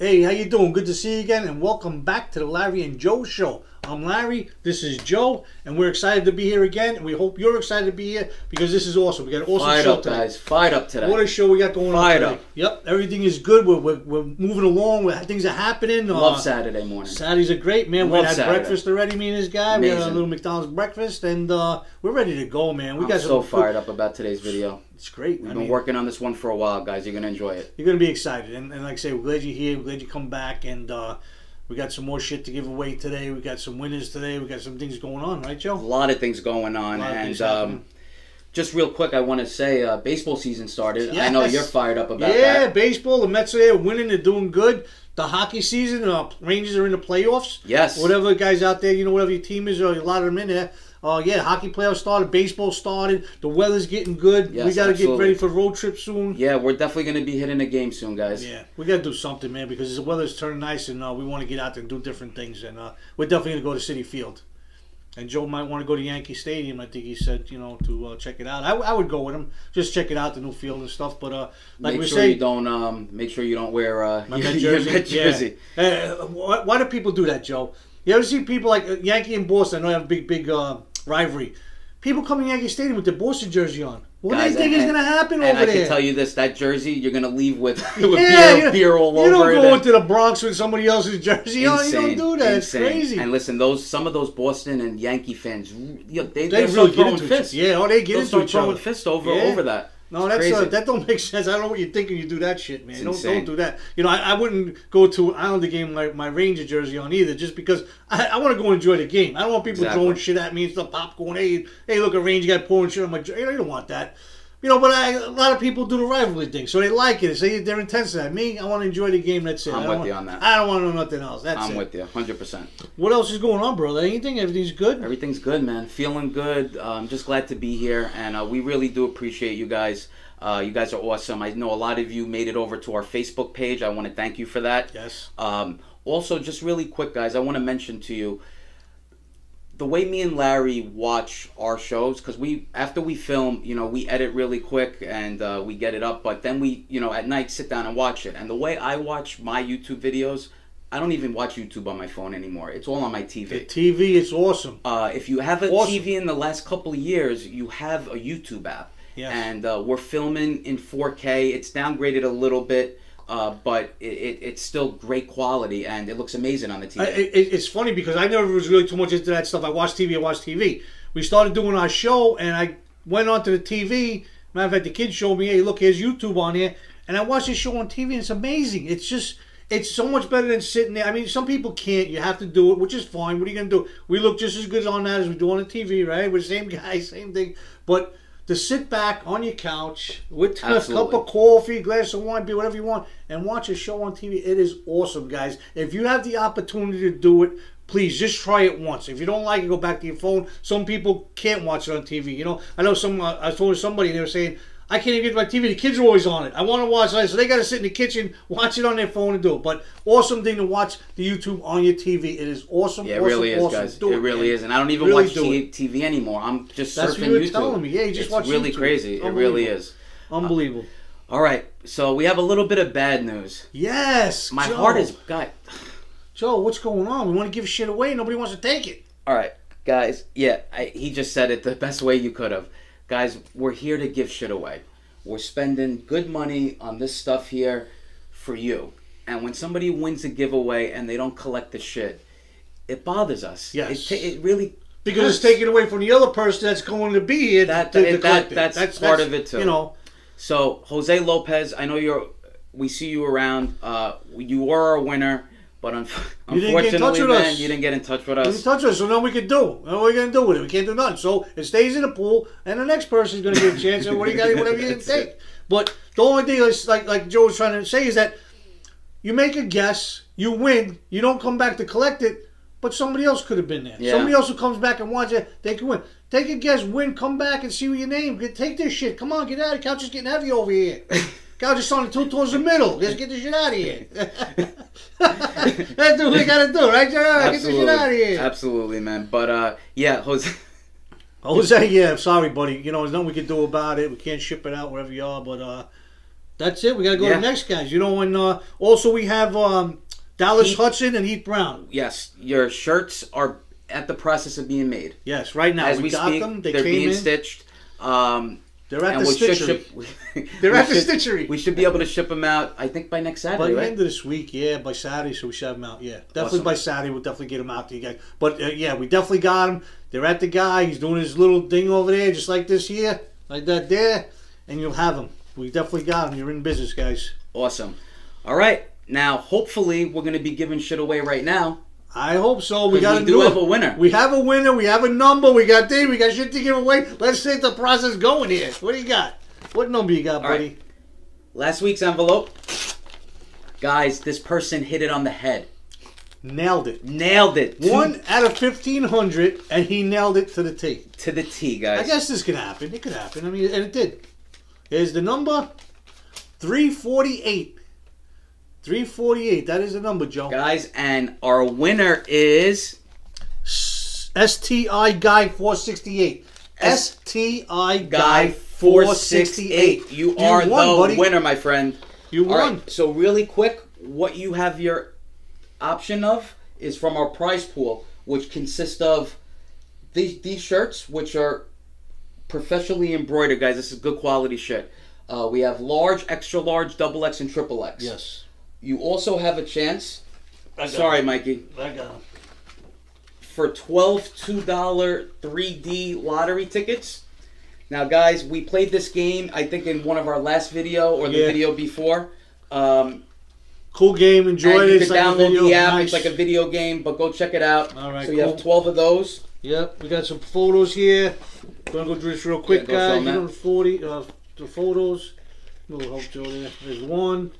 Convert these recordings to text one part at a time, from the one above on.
Hey, how you doing? Good to see you again, and welcome back to the Larry and Joe Show. I'm Larry. This is Joe, and we're excited to be here again. And we hope you're excited to be here because this is awesome. We got an awesome Fired show up, today. guys. Fired up today. What a show we got going Fired on today. up. Yep, everything is good. We're, we're, we're moving along. We're, things are happening. Love Uh, Saturday morning. Saturdays are great, man. we Love had Saturday. breakfast already, me and this guy. We had a little McDonald's breakfast, and uh, we're ready to go, man. We I'm got so fired up about today's video. It's great. We've I been mean, working on this one for a while, guys. You're gonna enjoy it. you're gonna be excited, and, and like I say, we're glad you're here. We're glad you come back, and uh, we got some more shit to give away today. We got some winners today. We got some things going on, right, Joe? A lot of things going on, A lot of and um, just real quick, I want to say uh, baseball season started. I know you're fired up about yeah, that. Yeah, baseball. The Mets are there winning. They're doing good. The hockey season. Uh, Rangers are in the playoffs. Yes. Whatever guys out there, you know, whatever your team is, or a lot of them in there. Uh, yeah, hockey playoffs started. Baseball started. The weather's getting good. we got to get ready for road trip soon. Yeah, we're definitely gonna be hitting a game soon, guys. Yeah, we got to do something, man, because the weather's turning nice, and uh, we want to get out there and do different things. And uh, we're definitely gonna go to Citi Field. And Joe might want to go to Yankee Stadium. I think he said, you know, to uh, check it out. I, I would go with him, just check it out, the new field and stuff. But uh, like make we sure say, you don't um, make sure you don't wear uh, my your, jersey. Jersey. Yeah. Uh, why, why do people do that, Joe? You ever see people like uh, Yankee and Boston? I know they have a big, big uh, rivalry. People come to Yankee Stadium with their Boston jersey on. What Guys, do they think and- is going to happen over I there? can tell you this: that jersey, you're gonna leave with, with yeah, beer, you, beer all you over don't go into the Bronx with somebody else's jersey on. You don't do that. insane. It's crazy. And listen, those some of those Boston and Yankee fans, you know, they they really throwing into fists. Yeah, oh, they get They'll into start each throwing other. fists over Yeah. over that. No, It's that's uh, that don't make sense. I don't know what you're thinking. You do that shit, man. It's Don't insane. don't do that. You know, I, I wouldn't go to an Islander game like my Ranger jersey on either, just because I, I want to go enjoy the game. I don't want people Exactly. throwing shit at me and stuff, popcorn. Hey, hey, look, a Ranger guy pouring shit on my jersey. You, know, you don't want that. You know, but I, a lot of people do the rivalry thing, so they like it. Say they're intense in that. Me, I want to enjoy the game. That's it. I'm with want- you on that. I don't want to know nothing else. That's I'm it. with you, hundred percent. What else is going on, brother? Anything? Everything's good. Everything's good, man. Feeling good. Um, just glad to be here, and uh, we really do appreciate you guys. Uh, you guys are awesome. I know a lot of you made it over to our Facebook page. I want to thank you for that. Yes. Um, also, just really quick, guys, I want to mention to you the way me and Larry watch our shows because we after we film, you know, we edit really quick and uh, we get it up, but then we, you know, at night sit down and watch it. And the way I watch my YouTube videos, I don't even watch YouTube on my phone anymore. It's all on my TV. The TV. Is awesome. Uh, if you have a Awesome. TV in the last couple of years, you have a YouTube app. Yes. And uh, we're filming in 4K. It's downgraded a little bit, uh, but it, it, it's still great quality and it looks amazing on the TV. I, it, it's funny because I never was really too much into that stuff. I watched TV, I watched TV. We started doing our show, and I went onto the TV. Matter of fact, the kids showed me, hey, look, here's YouTube on here. And I watched this show on TV, and it's amazing. It's just, it's so much better than sitting there. I mean, some people can't. You have to do it, which is fine. What are you going to do? We look just as good on that as we do on the TV, right? We're the same guy, same thing. But to sit back on your couch with a cup of coffee, glass of wine, beer, whatever you want, and watch a show on TV. It is awesome, guys. If you have the opportunity to do it, please just try it once. If you don't like it, go back to your phone. Some people can't watch it on TV. You know, I know some. Uh, I told somebody, they were saying. I can't even get to my TV. The kids are always on it. I want to watch it, so they got to sit in the kitchen, watch it on their phone, and do it. But awesome thing to watch the YouTube on your TV. It is awesome. yeah, it awesome, really is, awesome. guys. Do it really man. is. And I don't even Really watch do T- TV anymore. I'm just That's surfing what you were YouTube. telling me. Yeah, you just it's watch really YouTube. crazy. It really is. Unbelievable. Uh, all right, so we have a little bit of bad news. yes. My Joe. heart is got. Joe, what's going on? We want to give shit away. Nobody wants to take it. All right, guys. Yeah, I, he just said it the best way you could have. Guys, we're here to give shit away. We're spending good money on this stuff here for you. And when somebody wins a giveaway and they don't collect the shit, it bothers us. Yes. It, ta- it really Because hurts. it's taken away from the other person that's going to be here That- to, to that- it. that's part of it, too. You know, So Jose Lopez, I know you're. We see you around. Uh, you were a winner, but un- You didn't get in touch unfortunately, with man, us. you didn't get in touch with you us. touch us, so now we can do. What are we going to do with it? We can't do nothing. So it stays in the pool, and the next person's going to get a chance. And what you got? Whatever you didn't take. But the only thing is, like like Joe was trying to say, is that you make a guess, you win, you don't come back to collect it, but somebody else could have been there. Yeah. Somebody else who comes back and wants it, they can win. Take a guess, win, come back and see what your name. Take this shit. Come on, get out of the couch. is getting heavy over here. Couch is starting to tilt towards the middle. Let's get the shit out of here. That's what we gotta do, right, Joe? Get the shit out of here. Absolutely, man. But uh, yeah, Jose. Jose, yeah, sorry, buddy. You know, there's nothing we can do about it. We can't ship it out wherever you are, but uh, That's it. We got to go Yeah. to the next guys. You know, and uh, also we have um, Dallas Heath- Hudson and Heath Brown. Yes, your shirts are at the process of being made. Yes, right now As we, we, got speak, them. They they're came being in. stitched. Um, They're at and the we stitchery. ship. They're we at the should- stitchery. We should be able to ship them out. I think by next Saturday. By the right? end of this week, yeah, by Saturday, so we should have them out. Yeah, definitely Awesome. by Saturday, we'll definitely get them out to you guys. But uh, yeah, we definitely got them. They're at the guy. He's doing his little thing over there, just like this here, like that there, and you'll have them. We definitely got them. You're in business, guys. Awesome. All right. Now, hopefully, we're going to be giving shit away right now. I hope so. We got we do, have a winner. We have a winner. We have a number. We got Dave. We got shit to give away. Let's get the process going here. What do you got? What number you got, All buddy? right. Last week's envelope. Guys, this person hit it on the head. Nailed it. Nailed it. One out of fifteen hundred, and he nailed it to the T. to the T, guys. I guess this could happen. It could happen. I mean, and it did. Here's the number 348. 348. That is the number, Joe. Guys, and our winner is STI Guy 468. S- STI Guy Guy 468. 468. You are won, the buddy. winner, my friend. You All won. right, so really quick, what you have your option of is from our prize pool, which consists of these these shirts, which are professionally embroidered, guys. This is good quality shit. Uh, we have large, extra large, double X, and triple X. Yes. You also have a chance. I got Sorry, Mikey. I got him. For 12 $2 3D lottery tickets. Now, guys, we played this game, I think, in one of our last video or the Yeah. video before. Um, Cool game. Enjoy and it. you can like download the app. Nice. It's like a video game, but go check it out. All right, So you have 12 of those. Yep, we got some photos here. Gonna go through this real quick, Yeah, go guys. film You that. know forty, uh, the photos. Little help Joe there. There's one.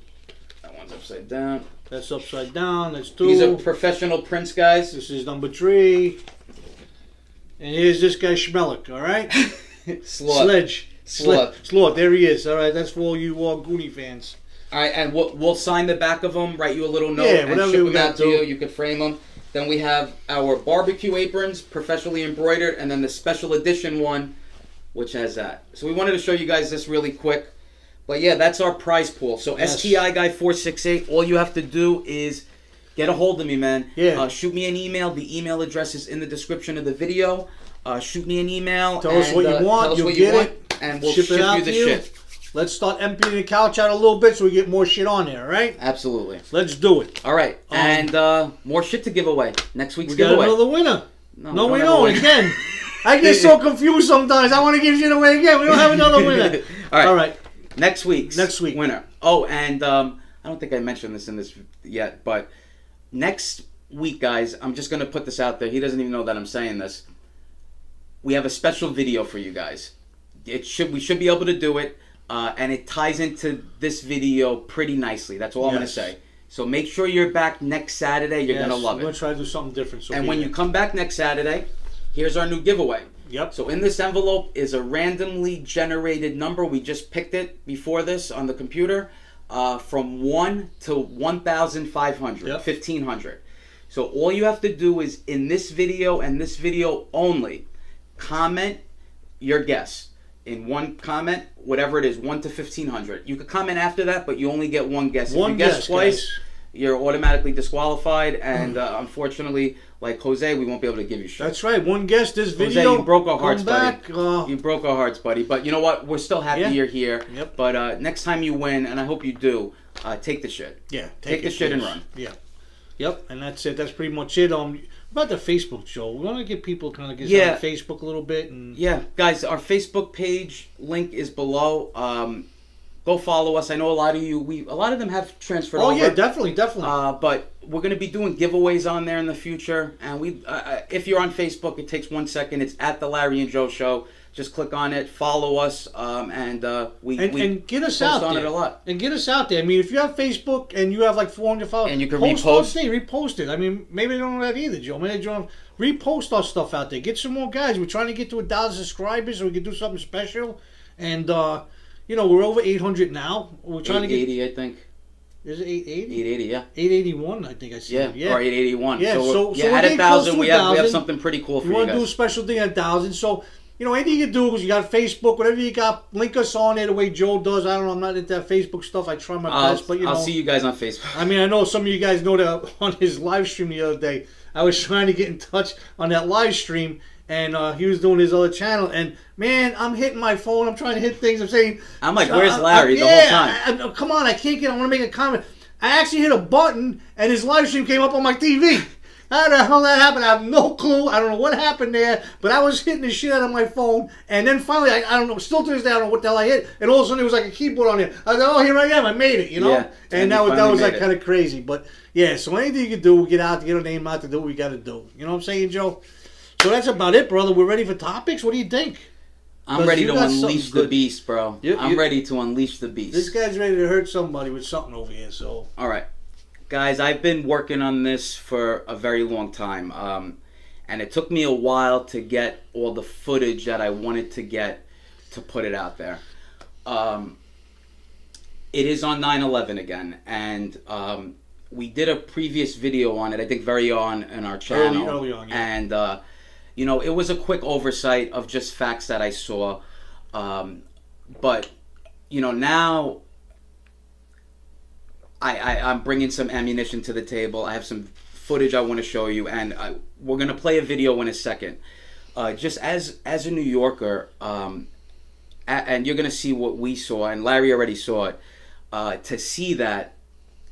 That one's upside down. That's upside down. That's two. These are professional prints, guys. this is number three. And here's this guy Schmelik. All right. Sledge. Sloth. Sled. There he is. All right, that's for all you uh, Goonie fans. All right, and we'll, we'll sign the back of them, write you a little note, Yeah, and ship them out gotta you. You could frame them. Then we have our barbecue aprons, professionally embroidered, and then the special edition one, which has that. So we wanted to show you guys this really quick. But yeah, that's our prize pool. So Yes. STI guy four six eight. All you have to do is get a hold of me, man. Yeah. Uh, shoot me an email. The email address is in the description of the video. Uh, shoot me an email. Tell us and, what you uh, want, us you'll what you get want, it, and we'll ship ship, it out you the to you. shit. Let's start emptying the couch out a little bit so we get more shit on there. right? Absolutely. let's do it. All right, Um, and uh, more shit to give away next week's We got giveaway. another winner. No, no we don't don't. Again, I get so confused sometimes. I want to give shit away again. We don't have another winner. winner. All right, All right. Next week's Next week. winner. Oh, and um, I don't think I mentioned this in this yet, but next week, guys, I'm just gonna put this out there. He doesn't even know that I'm saying this. We have a special video for you guys. It should we should be able to do it, uh, and it ties into this video pretty nicely. That's all I'm gonna say. So make sure you're back next Saturday. You're gonna Yes, love We're it. gonna try to do something different. So And when you come back next Saturday, here's our new giveaway. Yep. So in this envelope is a randomly generated number. We just picked it before this on the computer uh, from 1 to 1,500, Yep. 1,500. So all you have to do is in this video and this video only, comment your guess. In one comment, whatever it is, 1 to 1,500. You could comment after that, but you only get one guess. One if you guess, guess, twice, guys. You're automatically disqualified. And uh, unfortunately, like Jose, we won't be able to give you shit. That's right. One guest. This video. Jose, you broke our hearts, come buddy. Uh, You broke our hearts, buddy. But you know what? We're still happy Yeah. you're here. Yep. But uh, next time you win, and I hope you do, uh, take the shit. yeah. Take the it, shit and run. Yeah. Yep. And that's it. That's pretty much it. Um, about the Facebook show. We want to get people kind of get Yeah. on Facebook a little bit and Yeah, guys, our Facebook page link is below. Um, go follow us. I know a lot of you. We a lot of them have transferred Oh over. yeah, definitely, definitely. Uh, but we're going to be doing giveaways on there in the future. And we, uh, uh, if you're on Facebook, it takes one second. It's at the Larry and Joe Show. Just click on it, follow us, um, and uh, we, and, we and get us out on there. it a lot. And get us out there. I mean, if you have Facebook and you have like 400 followers, And you can post repost. thing, repost it. I mean, maybe they don't know that either, Joe. Maybe they don't repost our stuff out there. Get some more guys. We're trying to get to a thousand subscribers so we can do something special. And uh, you know, we're over 800 now. We're trying to get. 880, I think. Is it 880? 880, yeah. 881, I think I see. Yeah, yeah. or 881. Yeah, so, so- yeah, so we're at a thousand, we a have we have something pretty cool for We you want to do a special thing at thousand. So you know, anything you can do, because you got Facebook, whatever you got, link us on there the way Joe does. I don't know, I'm not into that Facebook stuff. I try my I'll, best, but you know. I'll see you guys on Facebook. I mean, I know some of you guys know that on his live stream the other day, I was trying to get in touch on that live stream, and uh, he was doing his other channel. And man, I'm hitting my phone. I'm trying to hit things. I'm saying, I'm like, where's Larry uh, the whole time? I- I- come on, I can't get. I want to make a comment. I actually hit a button, and his live stream came up on my TV. How the hell that happened? I have no clue. I don't know what happened there, but I was hitting the shit out of my phone, and then finally, I, I don't know. Still to this day, I don't know what the hell I hit, and all of a sudden, it was like a keyboard on there. I was like, "Oh, here I am! I made it!" You know. Yeah, and, and that was that was like it. kind of crazy, but yeah. So anything you can do, get out, to get a name out to do what we got to do. You know what I'm saying, Joe? So that's about it, brother. We're ready for topics. What do you think? I'm ready to unleash the good. beast, bro. You- I'm you- ready to unleash the beast. This guy's ready to hurt somebody with something over here. So All right, guys, I've been working on this for a very long time, um, and it took me a while to get all the footage that I wanted to get to put it out there. Um, it is on 9/11 again, and um, we did a previous video on it. I think very on in our channel, early on, yeah. and uh, you know, it was a quick oversight of just facts that I saw, um, but you know now I, I I'm bringing some ammunition to the table. I have some footage I want to show you, and I, we're gonna play a video in a second. Uh, just as as a New Yorker, um, and you're gonna see what we saw, and Larry already saw it. Uh, to see that,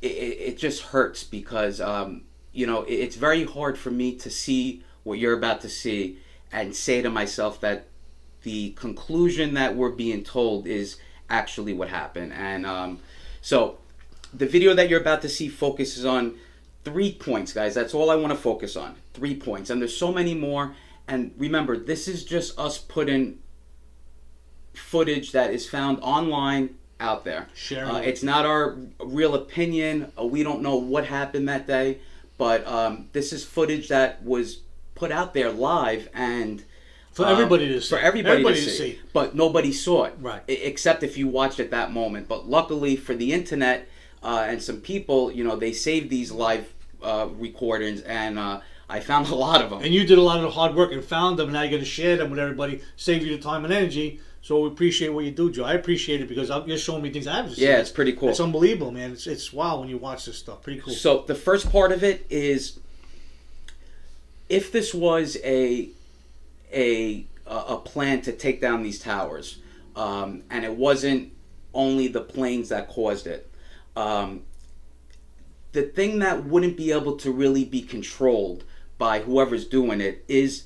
it, it just hurts because um, you know it, it's very hard for me to see what you're about to see and say to myself that the conclusion that we're being told is actually what happened. And um, so the video that you're about to see focuses on three points, guys. That's all I want to focus on. Three points. And there's so many more. And remember, this is just us putting footage that is found online out there. Sharing Uh, it's not our real opinion. Uh, we don't know what happened that day. But um, this is footage that was put out there live and for um, everybody to see, for everybody, everybody to, see. but nobody saw it Right. except if you watched at that moment but luckily for the internet uh, and some people you know they saved these live uh, recordings and uh, i found a lot of them And you did a lot of the hard work and found them. And now you're going to share them with everybody, save you the time and energy. So we appreciate what you do, Joe. I appreciate it because you're showing me things I haven't seen. yeah it's pretty cool It's unbelievable, man. It's it's wow when you watch this stuff. Pretty cool. So the first part of it is if this was a a a plan to take down these towers, um, and it wasn't only the planes that caused it. Um, the thing that wouldn't be able to really be controlled by whoever's doing it is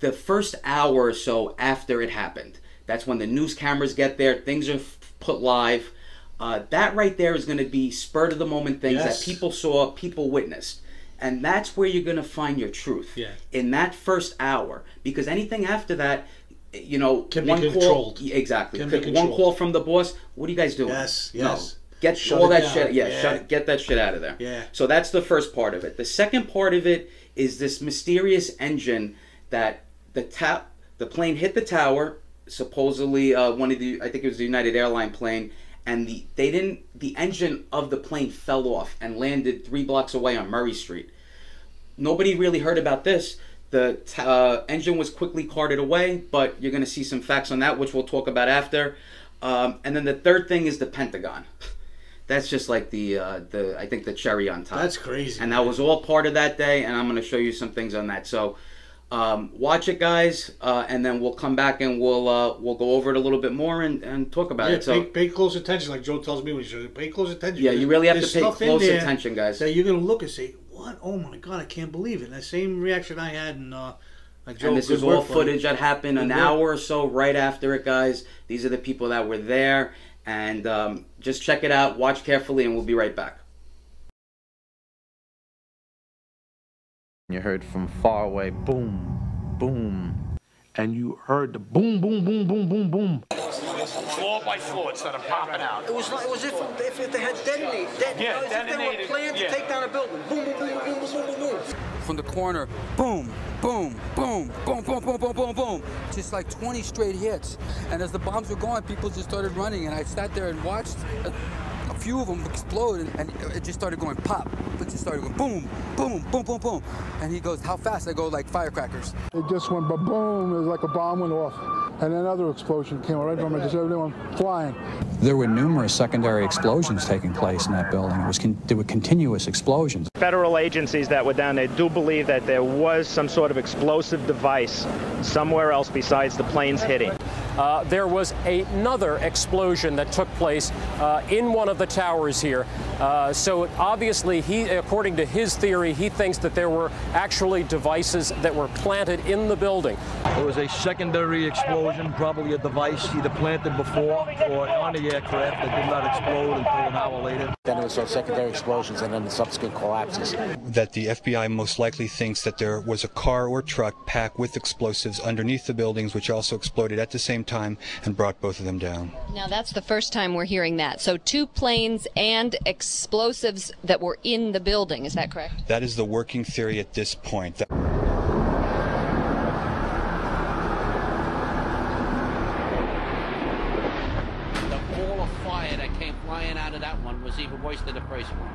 the first hour or so after it happened. That's when the news cameras get there, things are f- put live. Uh, that right there is going to be spur of the moment things Yes. that people saw, people witnessed. And that's where you're going to find your truth. Yeah. In that first hour. Because anything after that, you know, Can be one controlled. call. Exactly. Can be One call from the boss. What are you guys doing? Yes, No. yes. Get Shut all that down. shit. Yeah, Yeah. shut get that shit out of there. Yeah. So that's the first part of it. The second part of it is this mysterious engine that the ta- the plane hit the tower. Supposedly, uh, one of the I think it was the United Airline plane, and the they didn't the engine of the plane fell off and landed three blocks away on Murray Street. Nobody really heard about this. The t- uh, engine was quickly carted away, but you're going to see some facts on that, which we'll talk about after. Um, and then the third thing is the Pentagon. That's just like the uh, the I think the cherry on top. That's crazy. And that was all part of that day, and I'm going to show you some things on that. So um, watch it, guys, uh, and then we'll come back and we'll uh, we'll go over it a little bit more and, and talk about yeah, it. So pay, pay close attention, like Joe tells me when he shows it. Pay close attention. yeah, you really have to pay close attention, guys. That you're gonna look and say, "What? Oh my God, I can't believe it." And the same reaction I had in uh, like Joe. and this is all footage that happened an hour or so right after it, guys. These are the people that were there, and um, just check it out, watch carefully, and we'll be right back. You heard from far away, boom, boom. and you heard the boom, boom, boom, boom, boom, boom. floor by floor instead of popping out. It was like it was if, if, if they had detonated. Det- Yeah, it was if they detonated, were planned yeah. to take down a building. Boom, boom, boom, boom, boom, boom, boom, boom. from the corner, boom, boom, boom, boom, boom, boom, boom, boom, boom. Just like 20 straight hits. And as the bombs were going, people just started running. And I sat there and watched. A few of them exploded, and it just started going pop. It just started going boom, boom, boom, boom, boom. And he goes, how fast? I go like firecrackers. It just went ba-boom. It was like a bomb went off. And another explosion came right from it. Just everyone flying. There were numerous secondary explosions taking place in that building. It was con- there were continuous explosions. Federal agencies that were down there do believe that there was some sort of explosive device somewhere else besides the planes hitting. Uh, there was another explosion that took place uh, in one of the towers here. Uh, so obviously, he, according to his theory, he thinks that there were actually devices that were planted in the building. It was a secondary explosion, probably a device either planted before or on the aircraft that did not explode until an hour later. Then it was those secondary explosions and then the subsequent collapses. That the FBI most likely thinks that there was a car or truck packed with explosives underneath the buildings, which also exploded at the same time and brought both of them down. Now, that's the first time we're hearing that. So, two planes and explosives that were in the building. Is that correct? That is the working theory at this point. That The ball of fire that came flying out of that one was even worse than the first one.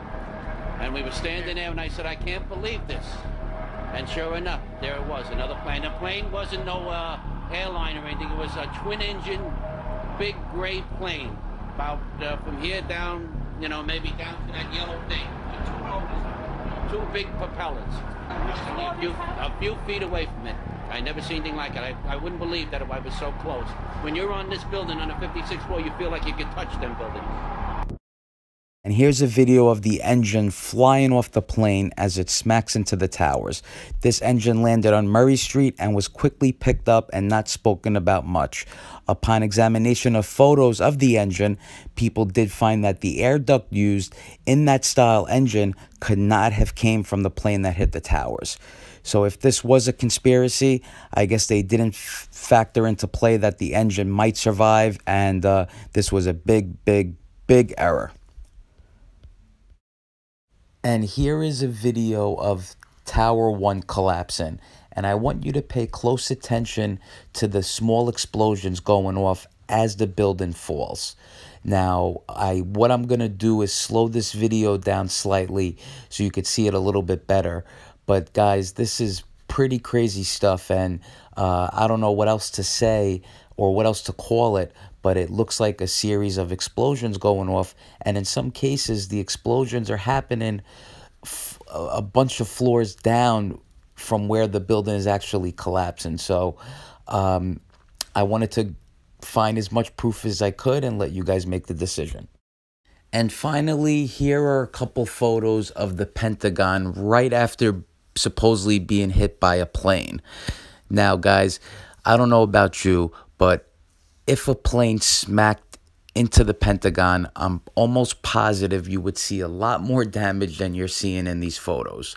And we were standing there, and I said, I can't believe this. And sure enough, there it was, another plane. The plane wasn't no uh, airline or anything. It was a twin-engine, big gray plane, about uh, from here down, you know, maybe down to that yellow thing. Two big propellers, a few, a few feet away from it. I never seen anything like it. I, I wouldn't believe that if I was so close. When you're on this building on the 56th floor, you feel like you could touch them buildings. And here's a video of the engine flying off the plane as it smacks into the towers. This engine landed on Murray Street and was quickly picked up and not spoken about much. Upon examination of photos of the engine, people did find that the air duct used in that style engine could not have came from the plane that hit the towers. So if this was a conspiracy, I guess they didn't factor into play that the engine might survive, and uh, this was a big, big, big error. And here is a video of Tower 1 collapsing. And I want you to pay close attention to the small explosions going off as the building falls. Now, I what I'm going to do is slow this video down slightly so you could see it a little bit better. But guys, this is pretty crazy stuff and uh, I don't know what else to say or what else to call it, but it looks like a series of explosions going off. And in some cases, the explosions are happening a bunch of floors down from where the building is actually collapsing. So um, I wanted to find as much proof as I could and let you guys make the decision. And finally, here are a couple photos of the Pentagon right after supposedly being hit by a plane. Now, guys, I don't know about you, but if a plane smacked into the Pentagon, I'm almost positive you would see a lot more damage than you're seeing in these photos.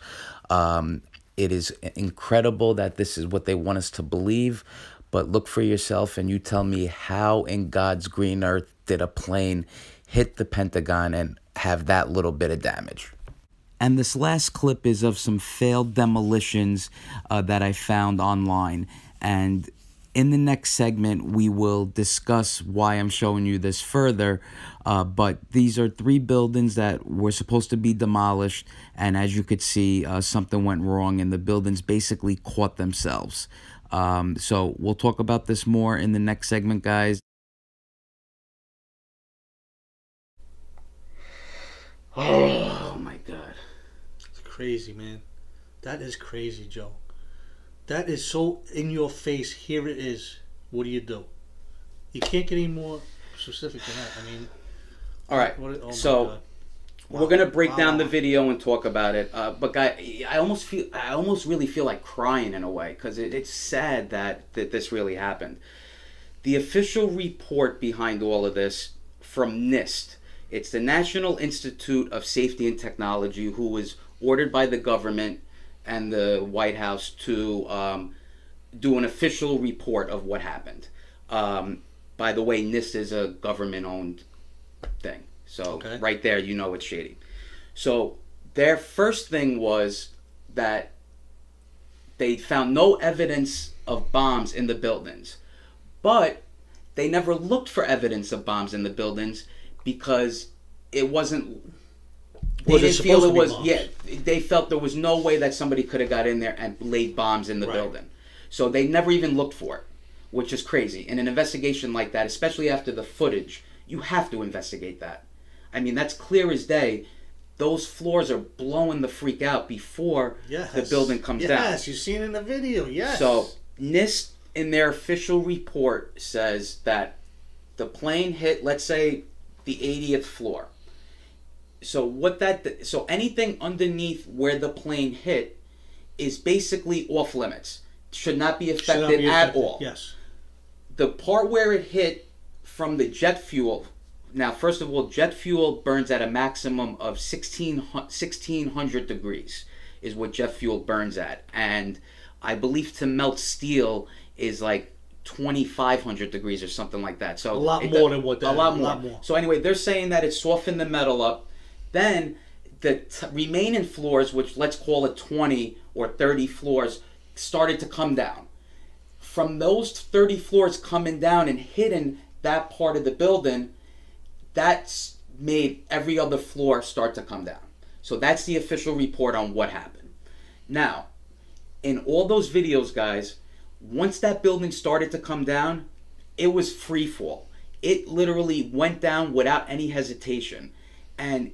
Um, it is incredible that this is what they want us to believe, but look for yourself and you tell me how in God's green earth did a plane hit the Pentagon and have that little bit of damage. And this last clip is of some failed demolitions uh, that I found online. And in the next segment, we will discuss why I'm showing you this further. Uh, but these are three buildings that were supposed to be demolished. And as you could see, uh, something went wrong, and the buildings basically caught themselves. Um, so we'll talk about this more in the next segment, guys. Oh my god. It's crazy, man. That is crazy, Joe. That is so in your face. Here it is. What do you do? You can't get any more specific than that. I mean, All right. What, oh so God. we're gonna break Wow. down the video and talk about it. Uh, but guy, I almost feel, I almost really feel like crying in a way because it, it's sad that that this really happened. The official report behind all of this from NIST, it's the National Institute of Safety and Technology, who was ordered by the government and the White House to um, do an official report of what happened. Um, by the way, NIST is a government-owned thing, so right there, you know it's shady. So their first thing was that they found no evidence of bombs in the buildings, but they never looked for evidence of bombs in the buildings because it wasn't. They didn't feel it was. bombs? Yeah, they felt there was no way that somebody could have got in there and laid bombs in the Right. building. So they never even looked for it, which is crazy. In an investigation like that, especially after the footage, you have to investigate that. I mean, that's clear as day. Those floors are blowing the freak out before Yes. the building comes yes, down. Yes, you've seen in the video. Yes. So NIST, in their official report, says that the plane hit, let's say, the 80th floor. So what that so anything underneath where the plane hit is basically off limits. Should not be affected not be at all. Yes. The part where it hit from the jet fuel. Now, first of all, jet fuel burns at a maximum of 16, 1600 degrees is what jet fuel burns at. And I believe to melt steel is like 2500 degrees or something like that. So A lot it- more than what that- A lot a more. lot more. So anyway, they're saying that it softened the metal up. Then the remaining floors, which let's call it 20 or 30 floors, started to come down. From those 30 floors coming down and hitting that part of the building, that's made every other floor start to come down. So that's the official report on what happened. Now, in all those videos, guys, once that building started to come down, it was free fall. It literally went down without any hesitation. And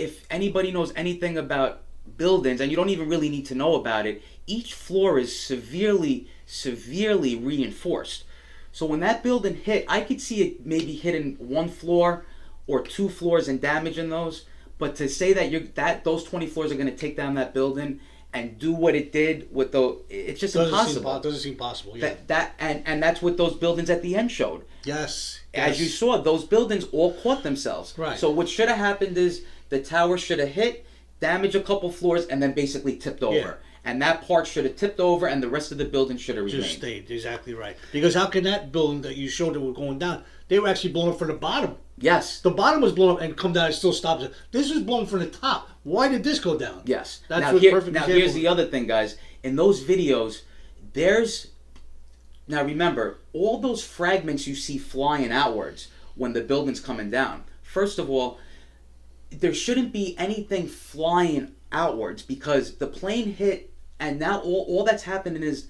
if anybody knows anything about buildings, and you don't even really need to know about it, each floor is severely, severely reinforced. So when that building hit, I could see it maybe hitting one floor or two floors and damaging those. But to say that you're that those 20 floors are going to take down that building and do what it did with the, it's just doesn't impossible. Seem, doesn't seem possible. Yeah. That that and and that's what those buildings at the end showed. yes. As you saw, those buildings all caught themselves. Right. So what should have happened is the tower should have hit, damaged a couple floors, and then basically tipped over. Yeah. And that part should have tipped over, and the rest of the building should have remained. Just stayed exactly right. Because how can that building that you showed that were going down? They were actually blown up from the bottom. Yes. The bottom was blown up and come down and still stops it. This was blown from the top. Why did this go down? Yes. That's now, here- perfect now example. here's the other thing, guys. In those videos, there's now remember all those fragments you see flying outwards when the building's coming down. First of all, there shouldn't be anything flying outwards because the plane hit, and now all, all that's happening is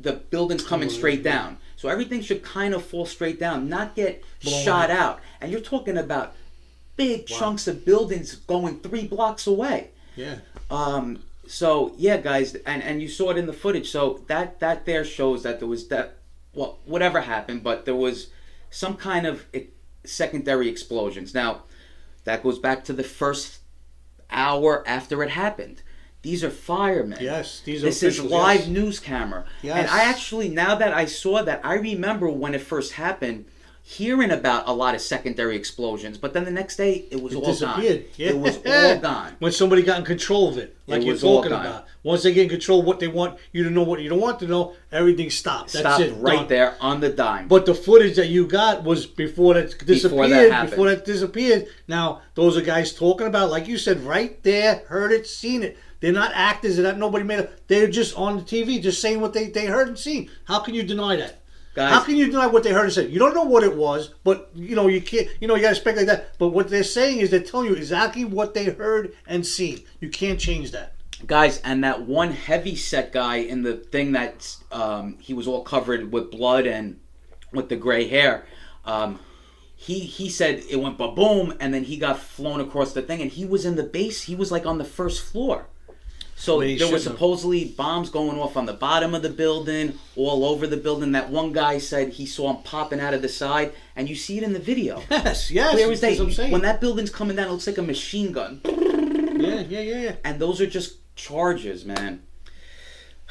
the building's coming straight down. So everything should kind of fall straight down, not get Blown shot out. And you're talking about big chunks of buildings going three blocks away. Yeah. Um, so yeah, guys, and and you saw it in the footage. So that that there shows that there was that well, whatever happened, but there was some kind of secondary explosions. Now, that goes back to the first hour after it happened. These are firemen. Yes, these are This officials, is live yes. news camera. Yes. And I actually, now that I saw that, I remember when it first happened, hearing about a lot of secondary explosions. But then the next day, it was It all disappeared. gone. Yeah. It was all gone. When somebody got in control of it, like It you're was all talking gone. about. Once they get in control of what they want you to know, what you don't want to know, everything stops. That's Stopped it. right done. there on the dime. But the footage that you got was before that disappeared. that happened. before that disappeared. Now those are guys talking about, like you said, right there, heard it, seen it. They're not actors. They're not nobody made it. They're just on the TV, just saying what they, they heard and seen. How can you deny that? Guys- How can you deny what they heard and said? You don't know what it was, but you know you can't. You know you got to speculate that. But what they're saying is they're telling you exactly what they heard and seen. You can't change that. guys and that one heavy set guy in the thing that um, he was all covered with blood and with the gray hair um, he he said it went ba boom and then he got flown across the thing and he was in the base he was like on the first floor so Well, he there were shouldn't have. supposedly bombs going off on the bottom of the building all over the building that one guy said he saw them popping out of the side and you see it in the video Yes, yes. Clear as that's day. what I'm saying. when that building's coming down it looks like a machine gun yeah, yeah, yeah, yeah. and those are just charges, man.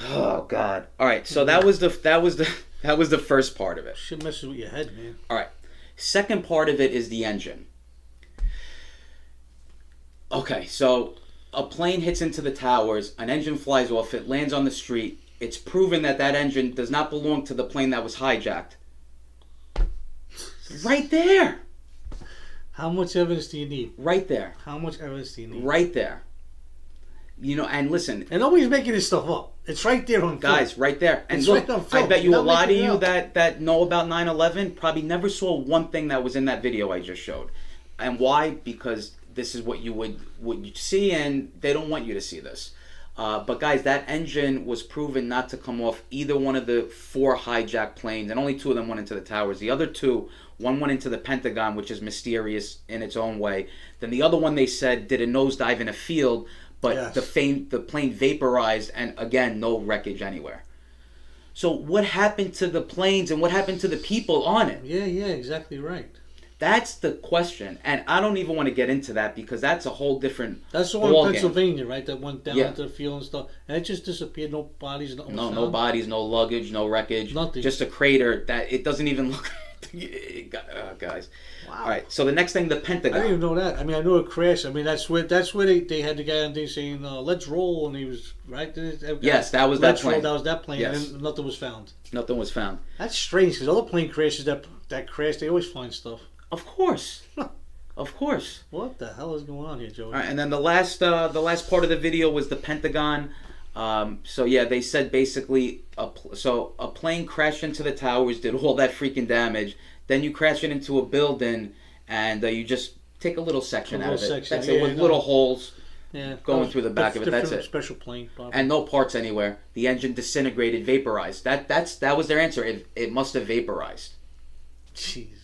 Oh God! All right, so that was the that was the that was the first part of it. Shit messes with your head, man. All right, second part of it is the engine. Okay, so a plane hits into the towers, an engine flies off, it lands on the street. It's proven that that engine does not belong to the plane that was hijacked. Right there, How much evidence do you need? right there, How much evidence do you need? right there. You know, and listen, And nobody's making this stuff up. It's right there on film. guys right there and It's look right on i bet you a lot of you up. that that know about 9-11 probably never saw one thing that was in that video i just showed and why? Because this is what you would would you see, and they don't want you to see this. Uh, but guys, that engine was proven not to come off either one of the four hijacked planes, and only two of them went into the towers. The other two, one went into the Pentagon, which is mysterious in its own way. Then the other one they said did a nosedive in a field, but Yes. the fame, the plane vaporized, and again, no wreckage anywhere. So what happened to the planes and what happened to the people on it? Yeah, yeah, exactly right. That's the question, and I don't even want to get into that because that's a whole different. That's the one in. Pennsylvania, right? That went down Yeah. into the field and stuff, and it just disappeared. No bodies, no, No, no bodies, no luggage, no wreckage. Nothing. Just a crater that it doesn't even look. uh, guys. Wow. All right. So the next thing, the Pentagon. I didn't even know that. I mean, I know it crashed. I mean, that's where that's where they, they had the guy on there saying, uh, "Let's roll," and he was right. Yes, that was that Let's roll, plane. That was that plane, Yes. and nothing was found. Nothing was found. That's strange because other plane crashes that that crash, they always find stuff. Of course. of course. What the hell is going on here, Joey? All right, and then the last uh, the last part of the video was the Pentagon. Um, so yeah, they said basically, a pl- so a plane crashed into the towers, did all that freaking damage. Then you crash it into a building, and uh, you just take a little section A out of it. section, That's yeah, it, with no. little holes Yeah, going was through the back of it. That's different it. Special plane, probably. And no parts anywhere. The engine disintegrated, vaporized. That that's that was their answer. It, it must have vaporized. Jesus.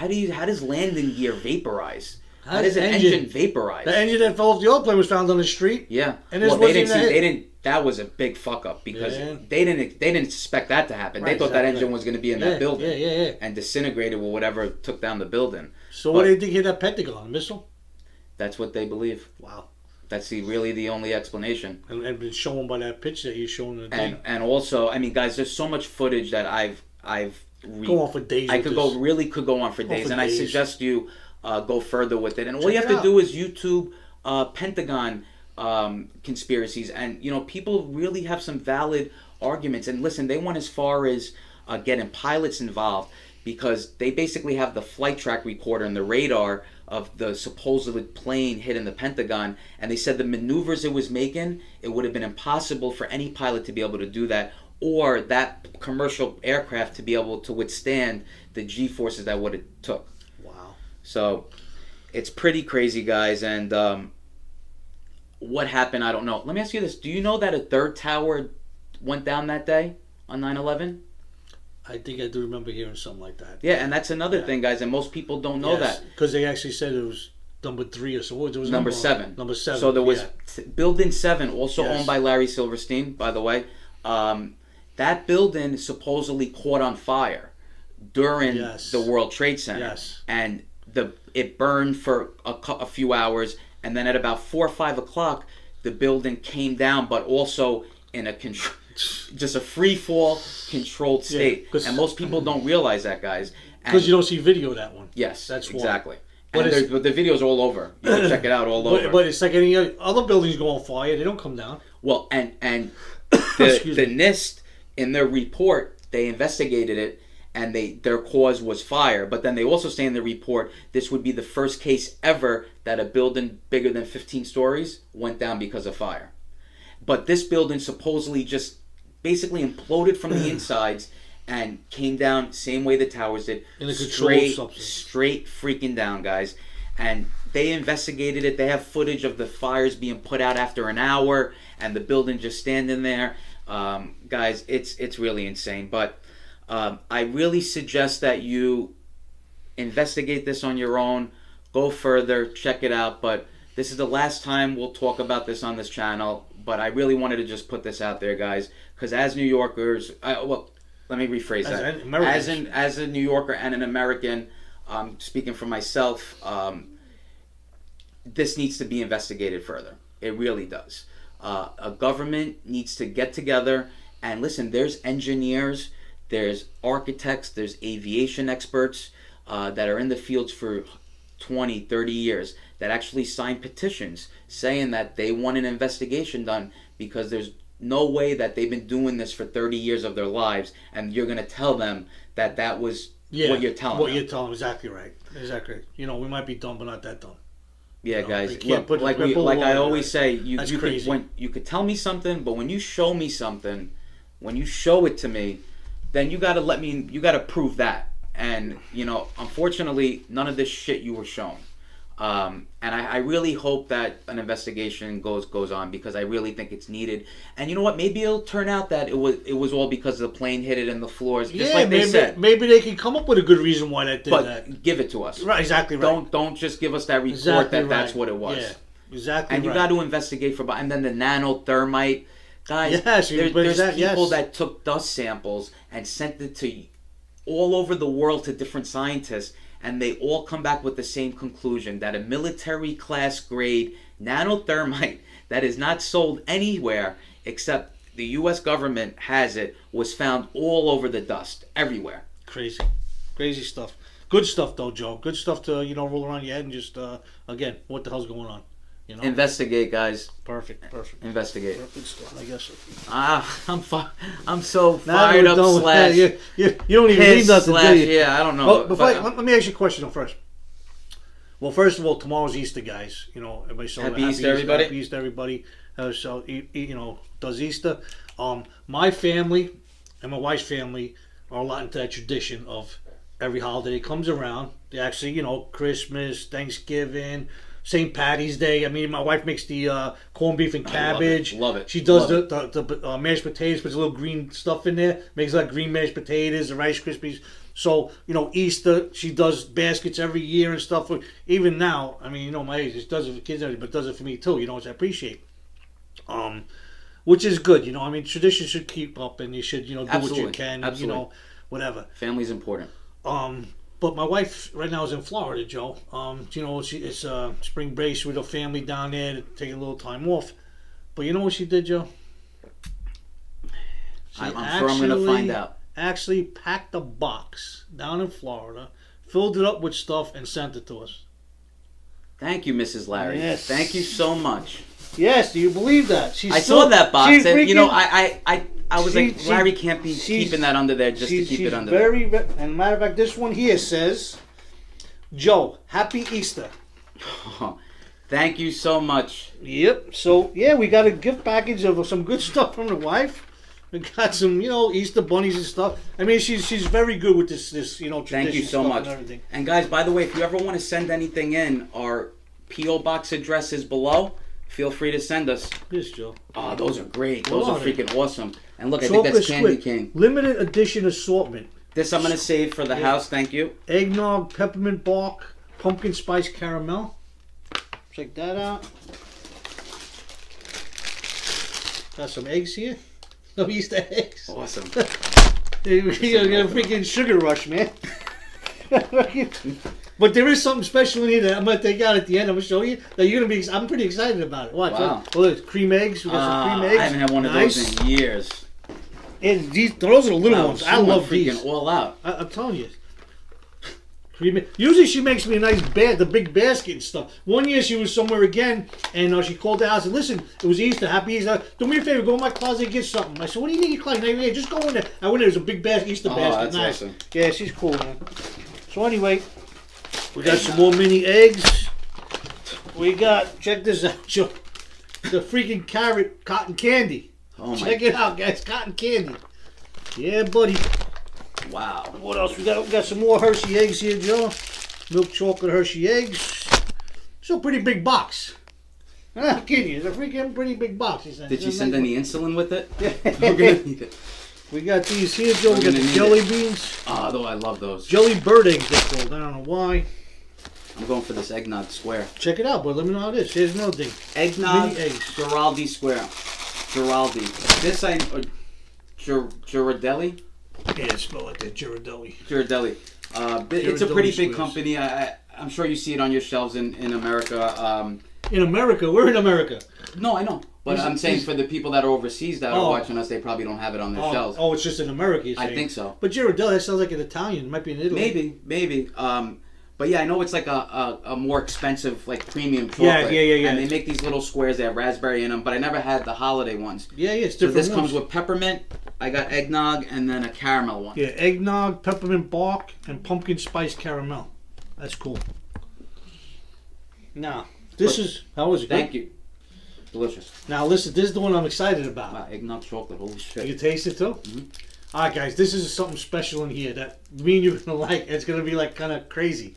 How do you how does landing gear vaporize? How, How does an engine, engine- vaporize? The engine that fell off the other plane was found on the street. Yeah. And well, they didn't see. They didn't. That was a big fuck up because Yeah. they didn't. They didn't suspect that to happen. they Right, thought that engine was going to be in Yeah, that building. yeah, yeah, yeah. And disintegrated with whatever took down the building. So But what do you think hit that Pentagon? Missile? That's what they believe. Wow. That's the really the only explanation. And, and been shown by that picture that you're showing the And and also, I mean, guys, there's so much footage that I've I've re- Go on for days I could go really could go on for Go days, for and I suggest you uh, go further with it. And all you have to out. do is YouTube uh, Pentagon um, conspiracies, and you know people really have some valid arguments. And listen, they went as far as uh, getting pilots involved because they basically have the flight track recorder and the radar of the supposed plane hitting the Pentagon, and they said the maneuvers it was making, it would have been impossible for any pilot to be able to do that, or that commercial aircraft to be able to withstand the G forces that would it took. Wow. So it's pretty crazy, guys. And um, what happened, I don't know. Let me ask you this: Do you know that a third tower went down that day on 9/11? I think I do remember hearing something like that. Yeah, and that's another thing, guys. And most people don't know that. Because they actually said it was number three or so. What was it? was number number seven. Number seven. So there was yeah. t- building seven, also Yes. owned by Larry Silverstein, by the way. Um, that building supposedly caught on fire during Yes. the World Trade Center, Yes. and the it burned for a, a few hours, and then at about four or five o'clock, the building came down, but also in a control. Just a free fall, controlled Yeah, and most people don't realize that, guys. Because you don't see video of that one. Yes, That's why. exactly. But but the video's all over. You can check it out all over. But, but it's like any other, buildings go on fire. They don't come down. Well, and and the, the. NIST in their report they investigated it and they their cause was fire. But then they also say in the report this would be the first case ever that a building bigger than 15 stories went down because of fire. But this building supposedly just basically imploded from the insides and came down same way the towers did, In a straight straight freaking down, guys. And they investigated it. They have footage of the fires being put out after an hour, and the building just standing there. Um, guys, it's it's really insane. But um, I really suggest that you investigate this on your own. Go further, check it out. But this is the last time we'll talk about this on this channel. But I really wanted to just put this out there, guys, because as New Yorkers, I, well, let me rephrase As that. an As an as a New Yorker and an American, um, speaking for myself, um, this needs to be investigated further. It really does. Uh, a government needs to get together and listen. There's engineers, there's architects, there's aviation experts uh, that are in the fields for 20, 30 years that actually sign petitions saying that they want an investigation done because there's no way that they've been doing this for 30 years of their lives and you're going to tell them that that was Yeah. what you're telling What them. you're telling. Exactly right. Exactly. You know, we might be dumb, but not that dumb. Yeah, You know, guys. Look, like we, like I always say, you That's you could when you could tell me something, but when you show me something, when you show it to me, then you got to let me. You got to prove that. and you know, unfortunately, none of this shit you were shown. Um, and I, I really hope that an investigation goes goes on because I really think it's needed. And you know what? Maybe it'll turn out that it was it was all because the plane hit it in the floors, just yeah, like maybe they said. maybe they can come up with a good reason why that did But that. give it to us. Right, exactly right. Don't don't just give us that report Exactly that that's what it was. Yeah, exactly And you got to investigate for. And then the nanothermite, guys. Yes, there- there's that- people yes. that took dust samples and sent it to all over the world to different scientists, and they all come back with the same conclusion that a military class grade nanothermite that is not sold anywhere except the U.S. government has it was found all over the dust everywhere. Crazy, crazy stuff. Good stuff though, Joe. Good stuff to you know roll around your head and just uh, again, what the hell's going on? You know, Investigate, guys. Perfect, perfect. Investigate. Good stuff, I guess. Ah, I'm fi- I'm so fired up. Slash. You, you, you don't even need nothing, slash, do you? Yeah, I don't know. Well, before but- let, let me ask you a question first. Well, first of all, tomorrow's Easter, guys. You know, everybody Happy Easter, everybody. Happy Easter, everybody. Uh, so you know, does Easter? Um, my family and my wife's family are a lot into that tradition of every holiday that comes around. They actually, you know, Christmas, Thanksgiving, St. Patty's Day. I mean, my wife makes the uh, corned beef and I love it, cabbage. love it, She does the, the, the uh, mashed potatoes, puts a little green stuff in there, makes like green mashed potatoes, the Rice Krispies. So, you know, Easter, she does baskets every year and stuff. Even now, I mean, you know, my age, she does it for kids, but does it for me too, you know, which I appreciate. Um, which is good, you know. I mean, tradition should keep up, and you should, you know, do what you can, absolutely. you know, whatever. Family's important. Um, but my wife right now is in Florida, Joe. Um, you know, she, it's uh, spring break with her family down there, to take a little time off. But you know what she did, Joe? She I'm, I'm sure I'm going to find out. Actually, packed a box down in Florida, filled it up with stuff, and sent it to us. Thank you, Mrs. Larry. Yes. Thank you so much. Yes, do you believe that? She's I so- saw that box, and you know, I, I, I, I was She- like, she- Larry can't be keeping that under there just to keep it under there. very, very, and matter of fact, this one here says, "Joe, Happy Easter." Thank you so much. Yep. So yeah, we got a gift package of some good stuff from the wife. We got some, you know, Easter bunnies and stuff. I mean, she's she's very good with this this you know tradition Thank you so stuff much. and everything. And guys, by the way, if you ever want to send anything in, our PO box address is below. Feel free to send us. Yes, Joe. Oh, those are great. Those are freaking awesome. And look, I think that's Candy squid, King. limited edition assortment. This I'm gonna save for the Yeah. house. Thank you. Eggnog, peppermint bark, pumpkin spice caramel. Check that out. Got some eggs here. No Easter eggs. Awesome. You're gonna freaking sugar rush, man. but there is something special in here that I'm gonna take out at the end. I'm gonna show you that you're gonna be. I'm pretty excited about it. Watch. Wow. Look, look, cream eggs. We got Ah, some cream eggs. I haven't had one of nice. those in years. And these, those are the little Wow, ones. I love freaking these. all out. I, I'm telling you. Cream Usually she makes me a nice bed, the big basket and stuff. One year she was somewhere again, and uh, she called the house and listen, it was Easter, happy Easter. Do me a favor, go in my closet and get something. I said, what do you need your closet? Yeah, just go in there. I went there, there's a big basket, Easter Oh, basket. that's nice. awesome. Yeah, she's cool, man. So anyway, we got some more mini eggs. We got, check this out, Joe. The freaking carrot cotton candy. Oh my- check it out, guys, cotton candy. Yeah, buddy. Wow. What else? We got we got some more Hershey eggs here, Joe. Milk chocolate Hershey eggs. It's a pretty big box. I'm not kidding you. It's a freaking pretty big box. Did you send any insulin with it? one. We're gonna need it. We got these here, Joe. We got the jelly it. beans. Oh, though I love those. Jelly bird eggs, they're called. I don't know why. I'm going for this eggnog square. Check it out, boy. Let me know how it is. Here's another thing. Eggnog. Giraldi square. Giraldi. This I uh, Gir- Ghirardelli. Yeah, like that Ghirardelli. Ghirardelli. Uh, bi- it's a Ghirardelli pretty big squares. company. I, I, I'm sure you see it on your shelves in, in America. Um, In America, we're in America. no, I know. But These- I'm saying for the people that are overseas that Oh. are watching us, they probably don't have it on their Oh, shelves. oh, it's just in America. You're I think so. But Ghirardelli, that sounds like an Italian. It might be in Italy. Maybe, maybe. Um, but yeah, I know it's like a, a, a more expensive, like premium chocolate. Yeah, yeah, yeah, yeah. And they make these little squares. They have raspberry in them, but I never had the holiday ones. Yeah, yeah. It's So this ones. comes with peppermint. I got eggnog and then a caramel one. Yeah, eggnog, peppermint bark, and pumpkin spice caramel. That's cool. Now, this But- is how was it? Thank good? you. Delicious. Now listen, this is the one I'm excited about. Wow, eggnog chocolate. Holy shit. You taste it too? Mm-hmm. All right, guys, this is something special in here that me and you're gonna like. It's gonna be like kind of crazy.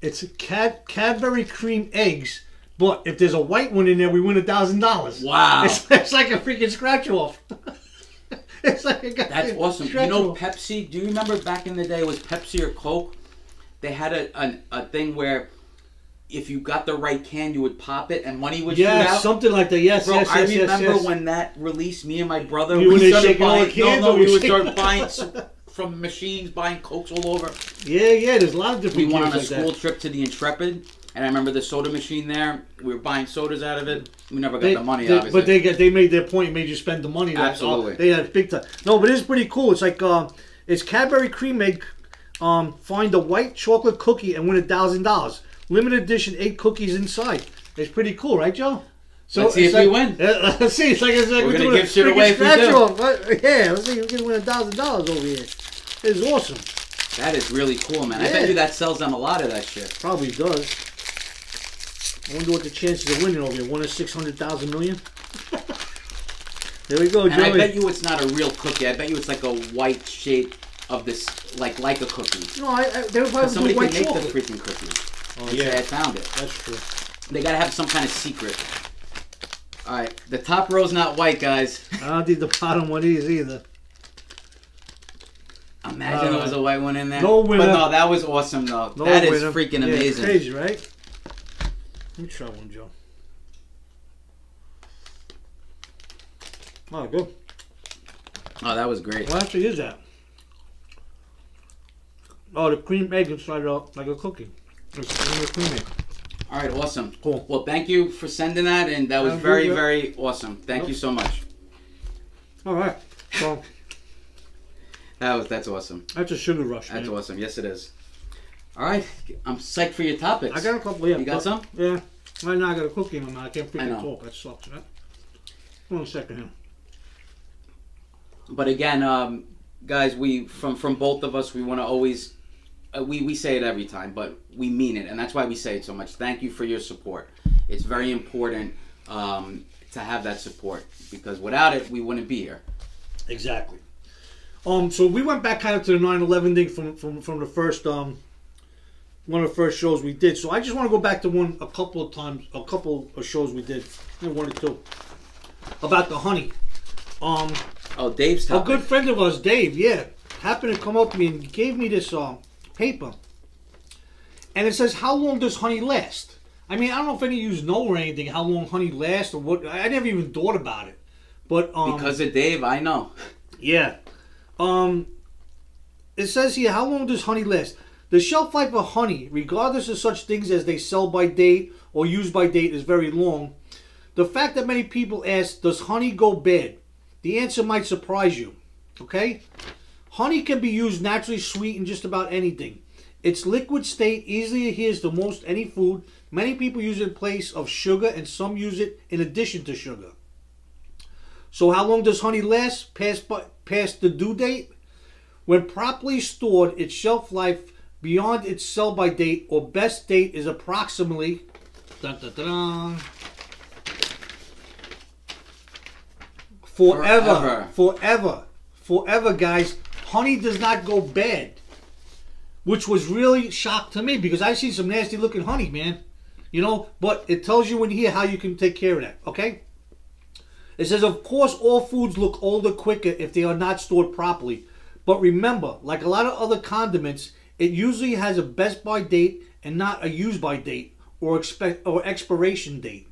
It's Cad Cadbury cream eggs, but if there's a white one in there, we win a thousand dollars. Wow. It's, it's like a freaking scratch off. it's like a That's awesome. You know. Pepsi. Do you remember back in the day? Was Pepsi or Coke? They had a a, a thing where if you got the right can, you would pop it and money would shoot Yes, out. something like that. Yes, Bro, yes, I yes, remember yes. when that released. Me and my brother, You we started all buying. no, no, we would start buying from machines, buying cokes all over. Yeah, yeah. There's a lot of different. We went on a like school that. trip to the Intrepid, and I remember the soda machine there. We were buying sodas out of it. We never got They- the money, they- obviously. But they got they made their point, made you spend the money. Absolutely. uh, they had big time. No, but it's pretty cool. It's like um, it's Cadbury cream egg. Um, find a white chocolate cookie and win a thousand dollars. Limited edition, eight cookies inside. It's pretty cool, right, Joe? Let's see if we win. Uh, let's see. It's like it's like We're gonna doing a give shit away if we scratch do. off. What? Yeah, let's see. We're gonna win a thousand dollars over here. It's awesome. That is really cool, man. I bet you that sells them a lot of that shit. Probably does. I wonder what the chances of winning over here. One in six hundred thousand million. there we go, And I bet you it's not a real cookie. I bet you it's like a white shape of this, like like a cookie. No, I, I they would probably Somebody do can white make chocolate. the freaking cookies. Oh, yeah. say I found it. That's true. They gotta have some kind of secret. All right, the top row's not white, guys. I don't think the bottom one is either. Imagine Uh, there was a white one in there. no winner. But no, that was awesome though. No that is winner. freaking Yeah, amazing. crazy, right? Let me try one, Joe. Oh, good. Oh, that was great. What actually is that? Oh, the cream egg is inside out like a cookie. It's in the cream egg. All right, awesome. Cool. Well, thank you for sending that, and that was very, very awesome. Thank Yep. you so much. All right. So That was that's awesome. that's a sugar rush, That's man. awesome. Yes, it is. All right, I'm psyched for your topics. I got a couple. Yeah, You got some? Yeah. Right now I got a cookie in my mouth. I can't I freaking know. talk. That sucks, right? Hold on a second here. But again, um, guys, we from from both of us, we want to always uh, we we say it every time, but we mean it, and that's why we say it so much. Thank you for your support. It's very important um, to have that support because without it, we wouldn't be here. Exactly. Um, so we went back kind of to the 9/11 thing from from from the first um one of the first shows we did. So I just want to go back to one a couple of times, a couple of shows we did, one or two, about the honey. Um, Oh, Dave's a good friend of ours, Dave, yeah, happened to come up to me and gave me this uh, paper, and it says, "How long does honey last?" I mean, I don't know if any of you know or anything how long honey lasts or what. I never even thought about it, but um, because of Dave, I know. yeah. Um, it says here, how long does honey last? The shelf life of honey, regardless of such things as they sell by date or use by date, is very long. The fact that many people ask, does honey go bad? The answer might surprise you. Okay? Honey can be used naturally sweet in just about anything. Its liquid state easily adheres to most any food. Many people use it in place of sugar, and some use it in addition to sugar. So, how long does honey last past, past the due date? When properly stored, its shelf life beyond its sell by date or best date is approximately. Dun, dun, dun, forever, Forever. forever, forever, guys. Honey does not go bad, which was really shock to me because I see some nasty looking honey, man. You know, but it tells you in here how you can take care of that. Okay. It says, of course, all foods look older quicker if they are not stored properly. But remember, like a lot of other condiments, it usually has a best by date and not a use by date or expect or expiration date.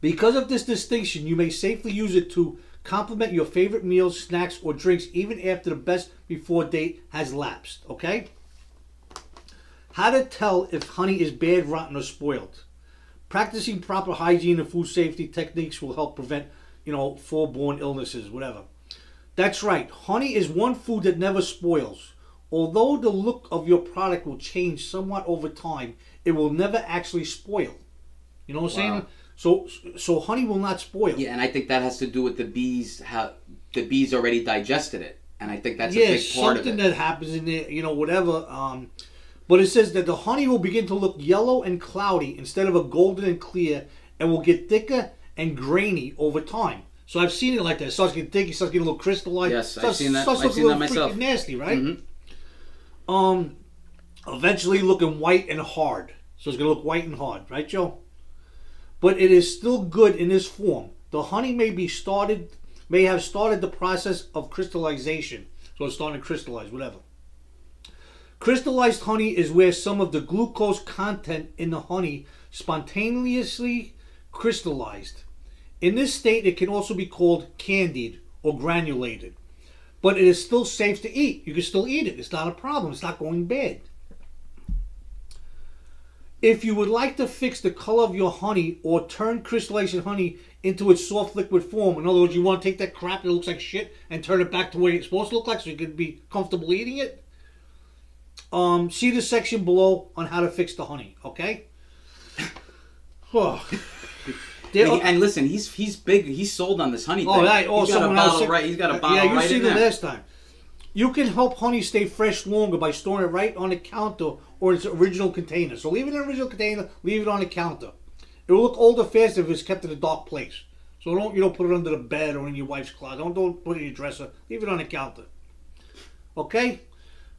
Because of this distinction, you may safely use it to complement your favorite meals, snacks, or drinks even after the best before date has lapsed. Okay? How to tell if honey is bad, rotten, or spoiled. Practicing proper hygiene and food safety techniques will help prevent, you know, foreborn illnesses, whatever. That's right. Honey is one food that never spoils. Although the look of your product will change somewhat over time, it will never actually spoil. You know what I'm saying? So, so honey will not spoil. Yeah, and I think that has to do with the bees. How the bees already digested it, and I think that's yeah, a big part of something that happens in there, you know, whatever. Um, but it says that the honey will begin to look yellow and cloudy instead of a golden and clear, and will get thicker and grainy over time. So I've seen it like that. It starts getting thick. It starts getting a little crystallized. Yes, I've seen that. Starts I've seen that myself. nasty, right? Mhm. Um, eventually looking white and hard. So it's gonna look white and hard, right, Joe? But it is still good in this form. The honey may be started, may have started the process of crystallization. So it's starting to crystallize, whatever. Crystallized honey is where some of the glucose content in the honey spontaneously crystallized. In this state, it can also be called candied or granulated. But it is still safe to eat. You can still eat it. It's not a problem. It's not going bad. If you would like to fix the color of your honey or turn crystallization honey into its soft liquid form, in other words, you want to take that crap that looks like shit and turn it back to what it's supposed to look like so you can be comfortable eating it, um, see the section below on how to fix the honey, okay? Oh. And, and listen, he's he's big. He's sold on this honey Oh, thing. right. Oh, he's got a bottle said- right. He's got a Uh, bottle Yeah, you right see in the there. last time. You can help honey stay fresh longer by storing it right on the counter or its original container. So leave it in the original container. Leave it on a counter. It will look older faster if it's kept in a dark place. So don't you don't put it under the bed or in your wife's closet. Don't don't put it in your dresser. Leave it on a counter. Okay.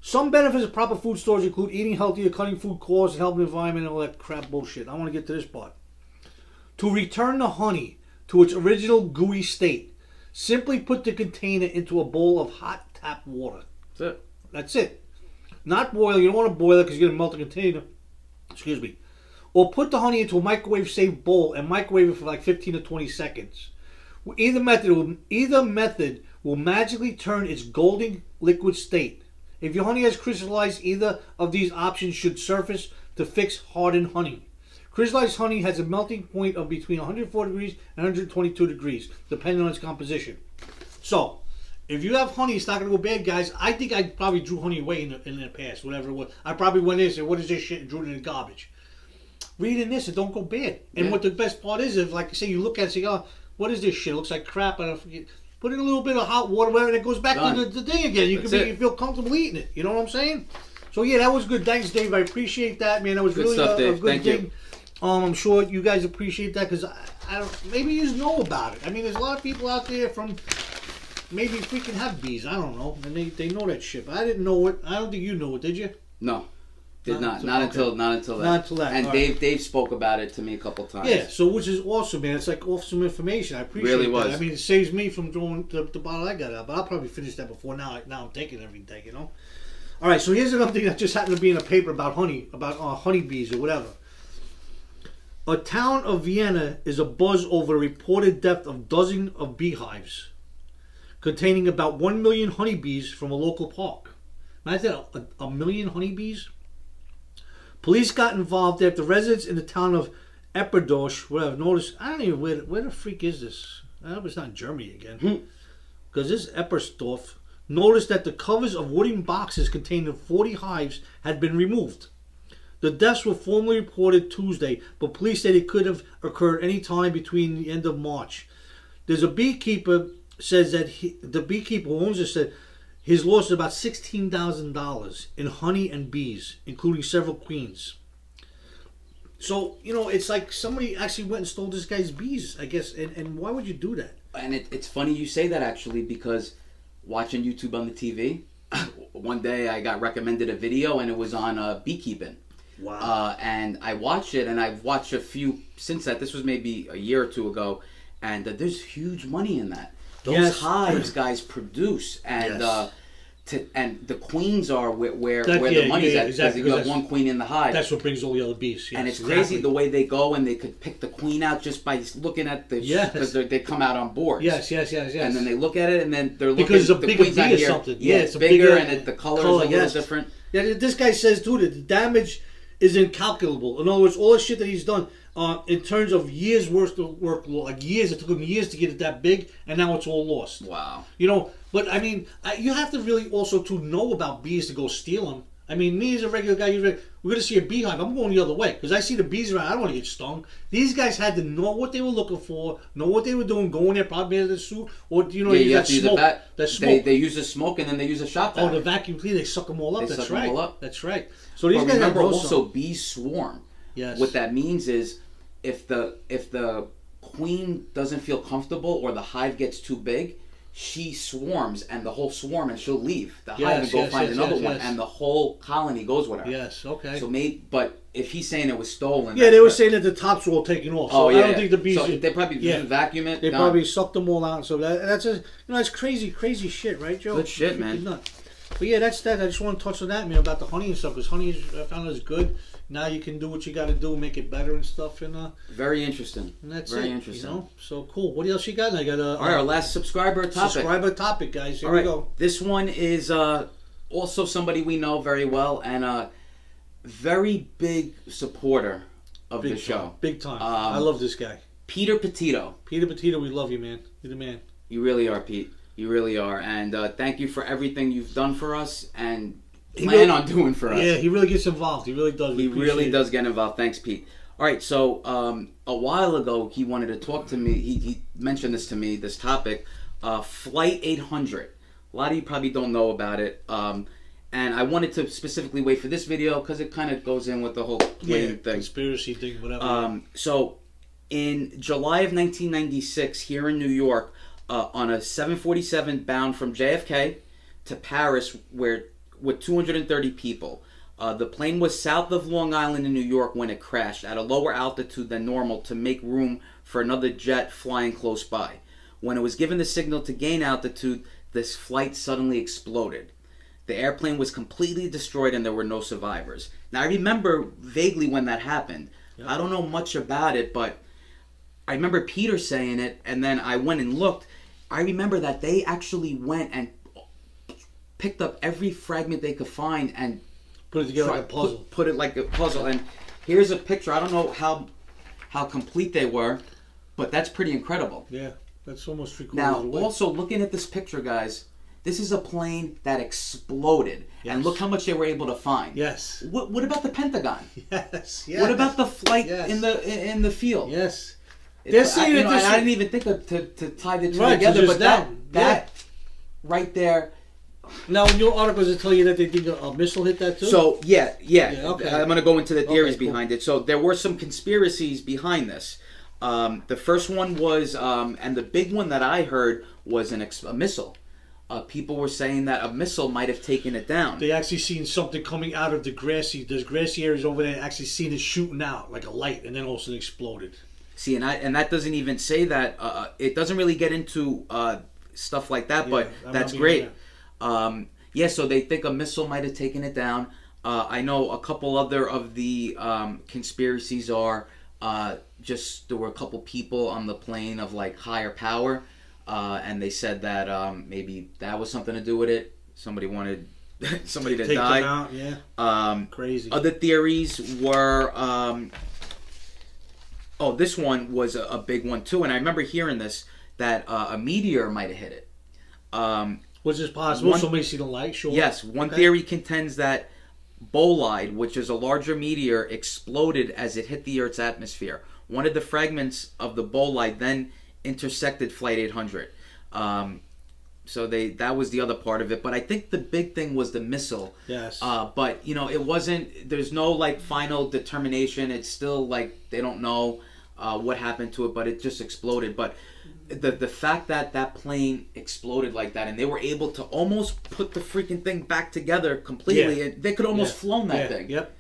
Some benefits of proper food storage include eating healthier, cutting food costs, helping the environment, and all that crap bullshit. I want to get to this part. To return the honey to its original gooey state, simply put the container into a bowl of hot tap water. That's it. That's it. Not boil. You don't want to boil it because you're going to melt the container. Excuse me. Or put the honey into a microwave-safe bowl and microwave it for like 15 to 20 seconds. Either method will, either method will magically turn its golden liquid state. If your honey has crystallized, either of these options should surface to fix hardened honey. Crystallized honey has a melting point of between 104 degrees and 122 degrees, depending on its composition. So, if you have honey, it's not going to go bad, guys. I think I probably drew honey away in the, in the past, whatever it was. I probably went in and said, what is this shit, and drew it in the garbage. Reading this, it don't go bad. And Yeah. what the best part is, if like I say, you look at it and say, oh, what is this shit? It looks like crap. I don't forget. Put in a little bit of hot water, whatever, and it goes back Done. to the, the thing again. You That's can be, you feel comfortable eating it. You know what I'm saying? So yeah, that was good. Thanks, Dave. I appreciate that, man. That was Good really stuff, a, a good Thank you. thing. Um, I'm sure you guys appreciate that because I, I don't, maybe you just know about it. I mean, there's a lot of people out there from maybe freaking have bees. I don't know, and they, they know that shit. But I didn't know it. I don't think you know it, did you? No, did Not not. until- Not okay. until not until that. Not until that, And all Dave Dave spoke about it to me a couple times. Yeah, so which is awesome, man. It's like awesome information. I appreciate Really that. was. I mean, it saves me from throwing the, the bottle I got out, but I'll probably finish that before now. Now I'm taking every day, you know. All right, so here's another thing that just happened to be in a paper about honey, about uh, honeybees or whatever. A town of Vienna is abuzz over a reported death of dozens of beehives containing about 1 million honeybees from a local park. Imagine that, a, a million honeybees? Police got involved after residents in the town of Epperdosh would have noticed. I don't even where where the freak is this? I hope it's not Germany again. Hmm. Because this Eppersdorf noticed that the covers of wooden boxes containing 40 hives had been removed. The deaths were formally reported Tuesday, but police said it could have occurred any time between the end of March. There's a beekeeper says that he, the beekeeper who owns it said his loss is about sixteen thousand dollars in honey and bees, including several queens. So you know, it's like somebody actually went and stole this guy's bees, I guess. And, and why would you do that? And it, it's funny you say that actually because watching YouTube on the TV, one day I got recommended a video and it was on uh, beekeeping. Wow. Uh, and I watched it and I've watched a few since that. This was maybe a year or two ago. And uh, there's huge money in that. Those Yes. hives guys produce and Yes. uh, to, and the queens are where where, That- where yeah, the money's yeah, at exactly, because you have one queen in the hive. That's what brings all the other bees. and yes, it's crazy the way they go and they could pick the queen out just by looking at the Yes. because they come out on boards. Yes, yes, yes, yes. And then they look at it and then they're looking because it's a the bigger bee or here. something. Yeah, it's it's a bigger bigger and it, the color is a color, little yes. different. Yeah, this guy says too that the damage is incalculable. In other words, all the shit that he's done uh, in terms of years worth of work, like years, it took him years to get it that big, and now it's all lost. Wow. You know, but I mean, I, you have to really also to know about bees to go steal them. I mean, me as a regular guy, you're, we're gonna see a beehive. I'm going the other way because I see the bees around. I don't want to get stung. These guys had to know what they were looking for, know what they were doing, go in there, probably in the suit, or you know, yeah, you that have to use a smoke. bat. That They, smoke. they use the smoke and then they use a shot Oh, the vacuum cleaner, they suck them all up. They That's right. all up. That's right. So these guys remember have also bees swarm. Yes. What that means is if the if the queen doesn't feel comfortable or the hive gets too big, she swarms and the whole swarm and she'll leave the hive and go yes, find yes, another yes, one yes. and the whole colony goes with her. Yes, okay. So maybe, but if he's saying it was stolen, Yeah, they were right. saying that the tops were all taken off. So Oh, I yeah, don't yeah. think the bees. So they probably just vacuum it, They done. probably sucked them all out. So that, that's a you know that's crazy, crazy shit, right, Joe? Good shit, man. nut. But yeah, that's that. I just want to touch on that, man, about the honey and stuff. Because honey, is, I found is good. Now you can do what you got to do, make it better and stuff, and uh, Very interesting. and that's Very it. interesting. You know, so cool. What else you got? I got a. All right, our last subscriber topic. Subscriber topic, guys. Here All right, we go. this one is uh, also somebody we know very well and a very big supporter of Big the show. Big time. Um, I love this guy. Peter Petito. Peter Petito, we love you, man. You're the man. You really are, Pete. You really are, and uh, thank you for everything you've done for us and He plan really- on doing for us. Yeah, he really gets involved. He really does. He really it. does get involved. Thanks, Pete. All right, so um, a while ago, he wanted to talk to me. He, he mentioned this to me, this topic, uh, Flight 800. A lot of you probably don't know about it. Um, and I wanted to specifically wait for this video because it kind of goes in with the whole Yeah, thing. conspiracy thing, whatever. Um, so, in July of 1996, here in New York, uh, on a 747 bound from JFK to Paris, where with 230 people, uh, the plane was south of Long Island in New York when it crashed at a lower altitude than normal to make room for another jet flying close by. When it was given the signal to gain altitude, this flight suddenly exploded. The airplane was completely destroyed and there were no survivors. Now, I remember vaguely when that happened. I don't know much about it, but I remember Peter saying it, and then I went and looked. I remember that they actually went and picked up every fragment they could find and Put it together try- like a puzzle. Put, put it like a puzzle. And here's a picture. I don't know how how complete they were, but that's pretty incredible. Yeah, that's almost three quarters Now, of the way. also looking at this picture, guys, this is a plane that exploded, and look how much they were able to find. Yes. What, what about the Pentagon? Yes. yes. What about the flight in the in the field? Yes. It- They're saying I, you know, this I didn't even think of, to, to tie the two Right, together, just but that that, that right there. Now, in your articles, they tell you that they think a, a missile hit that too. So yeah, yeah. Yeah, okay. I'm going to go into the theories Okay, cool. behind it. So there were some conspiracies behind this. Um, the first one was, um, and the big one that I heard was an ex- a missile. Uh, people were saying that a missile might have taken it down. they actually seen something coming out of the grassy. There's grassy areas over there. Actually, seen it shooting out like a light, and then all of a sudden exploded. See, and I, and that doesn't even say that. Uh, it doesn't really get into uh, stuff like that, but I'm that's great. Um, yeah, so they think a missile might have taken it down. Uh, I know a couple other of the um, conspiracies are uh, just there were a couple people on the plane of like higher power, uh, and they said that um, maybe that was something to do with it. Somebody wanted somebody to Take them die. out, yeah. Um, Crazy. Other theories were. Oh, this one was a, a big one too, and I remember hearing this that uh, a meteor might have hit it. Um, Was this possible? one- Somebody see the light? Sure. Yes, one Okay. theory contends that bolide, which is a larger meteor, exploded as it hit the Earth's atmosphere. One of the fragments of the bolide then intersected Flight 800. Um, so they that was the other part of it, but I think the big thing was the missile. Yes. Uh, but you know, it wasn't. There's no like final determination. It's still like they don't know uh, what happened to it, but it just exploded. But the the fact that that plane exploded like that, and they were able to almost put the freaking thing back together completely, Yeah. and they could almost Yeah. flown that Yeah. thing. Yep.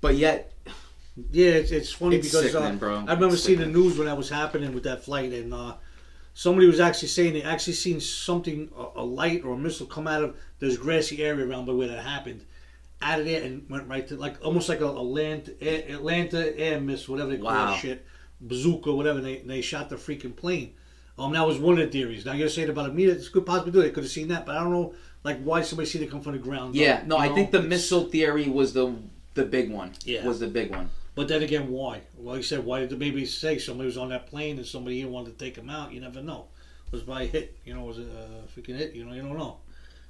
But yet, Yeah, it's, it's funny It's because sickening, uh. I remember It's seeing the news when that was happening with that flight, and uh, somebody was actually saying they actually seen something, a, a light or a missile come out of this grassy area around by where that happened, out of there and went right to like almost like a, a land, Atlanta air missile, whatever they call Wow. that shit, bazooka, whatever. And they they shot the freaking plane. Um, that was one of the theories. Now you're saying about a meter, it's good possibility they could have seen that, but I don't know like why somebody see it come from the ground. yeah, up, no, I know? think the It's- missile theory was the the big one. Yeah. was the big one. But then again, why? Well, you said, why did the baby say somebody was on that plane and somebody here wanted to take him out? You never know. Was by a hit, you know, was it a freaking hit? You know, you don't know.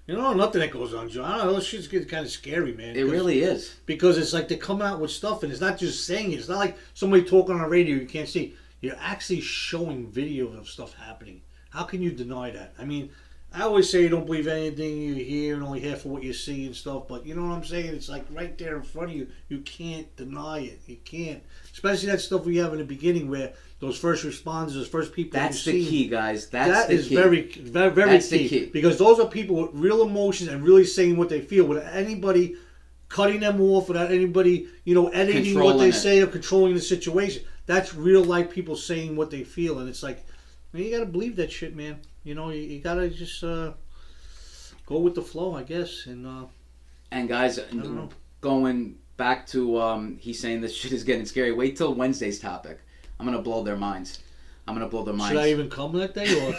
You know, nothing that goes on, John. I don't know. Those shit's getting kind of scary, man. It really is. Because it's like they come out with stuff, and it's not just saying it. It's not like somebody talking on a radio you can't see. You're actually showing video of stuff happening. How can you deny that? I mean, I always say you don't believe anything you hear and only half of what you see and stuff. But you know what I'm saying? It's like right there in front of you. You can't deny it. You can't. Especially that stuff we have in the beginning where those first responders, those first people. That's the see, key, guys. That's That the is key. very, very, very That's key, key. because those are people with real emotions and really saying what they feel without anybody cutting them off, without anybody, you know, editing what they it. say or controlling the situation. That's real life people saying what they feel, and it's like, man, you gotta believe that shit, man. You know, you, you gotta just uh, go with the flow, I guess, and uh, And guys, going back to um, he's saying this shit is getting scary. Wait till Wednesday's topic. I'm gonna blow their minds. I'm gonna blow their minds. should I even come that day or?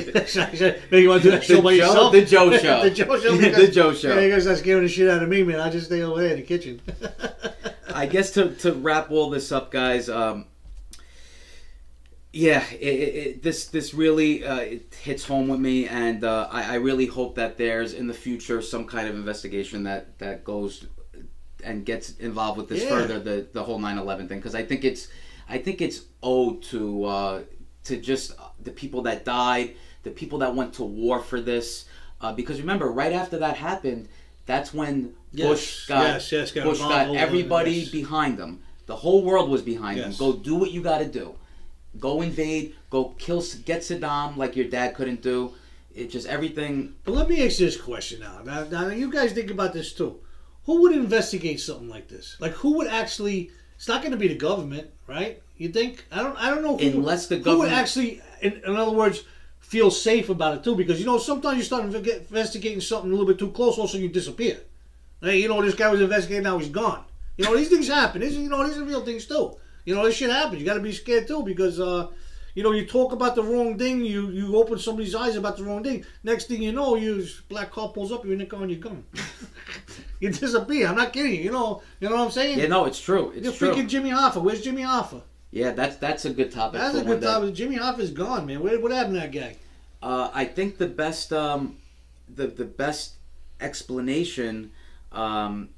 Should I- should I- Maybe you want to do that show The by Joe- yourself? the Joe show. the Joe show. The Joe show. Yeah, you guys not scaring the shit out of me, man. I just stay over there in the kitchen. I guess to, to wrap all this up, guys. Um, yeah, it, it, it, this this really uh, it hits home with me, and uh, I, I really hope that there's in the future some kind of investigation that that goes and gets involved with this Yeah. further the the whole 9/11 thing because I think it's I think it's owed to uh, to just the people that died, the people that went to war for this. Uh, because remember, right after that happened, that's when Yes, Bush got yes, yes, got Bush got everybody behind him. The whole world was behind him. Go do what you got to do. Go invade. Go kill. Get Saddam like your dad couldn't do. It just everything. But let me ask you this question now. now. Now, you guys think about this too. Who would investigate something like this? Like, who would actually? It's not going to be the government, right? You think? I don't. I don't know. Who, Unless the government who would actually, in, in other words, feel safe about it too, because you know sometimes you start investigating something a little bit too close, also you disappear. Hey, you know this guy was investigating, now he's gone. You know these things happen. These, you know these are real things too. You know this shit happens. You got to be scared too because. uh you know, you talk about the wrong thing, you you open somebody's eyes about the wrong thing. Next thing you know, you black car pulls up, you're in the car and you're gone. you disappear. I'm not kidding you. You know, you know what I'm saying? Yeah, no, it's true. It's You're true. freaking Jimmy Hoffa. Where's Jimmy Hoffa? Yeah, that's that's a good topic. That's a good day. topic. Jimmy Hoffa's gone, man. Where, what happened to that guy? Uh, I think the best um, the the best explanation. Um,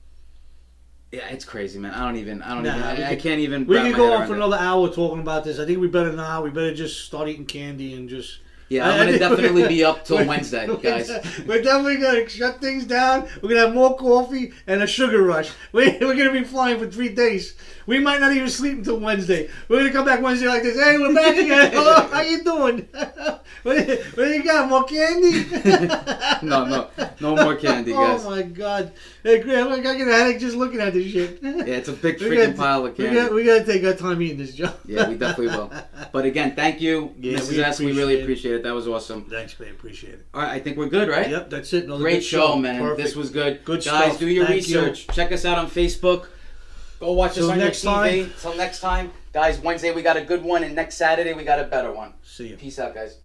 yeah, it's crazy, man. I don't even. I don't even. Nah, we I, I can't even. We could go on for it. another hour talking about this. I think we better now. We better just start eating candy and just. Yeah, I'm gonna definitely be up till Wednesday, we're- guys. We're definitely gonna shut things down. We're gonna have more coffee and a sugar rush. We, we're gonna be flying for three days. We might not even sleep until Wednesday. We're gonna come back Wednesday like this. Hey, we're back again. Hello, how you doing? what, do you- what do you got? More candy? no, no, no more candy, oh, guys. Oh my god! Hey, Graham, I gotta get a headache just looking at this shit. Yeah, it's a big freaking gotta- pile of we candy. We gotta take our time eating this, Joe. Yeah, we definitely will. But again, thank you, Yeah, Mrs. S. We really appreciate it. It. That was awesome. Thanks, man. Appreciate it. All right, I think we're good, right? Yep, that's it. Another Great show, man. Perfect. This was good. Good Guys, stuff. do your Thank you. research. Check us out on Facebook. Go watch Till us on next your TV. time. Till next time, guys. Wednesday we got a good one, and next Saturday we got a better one. See you. Peace out, guys.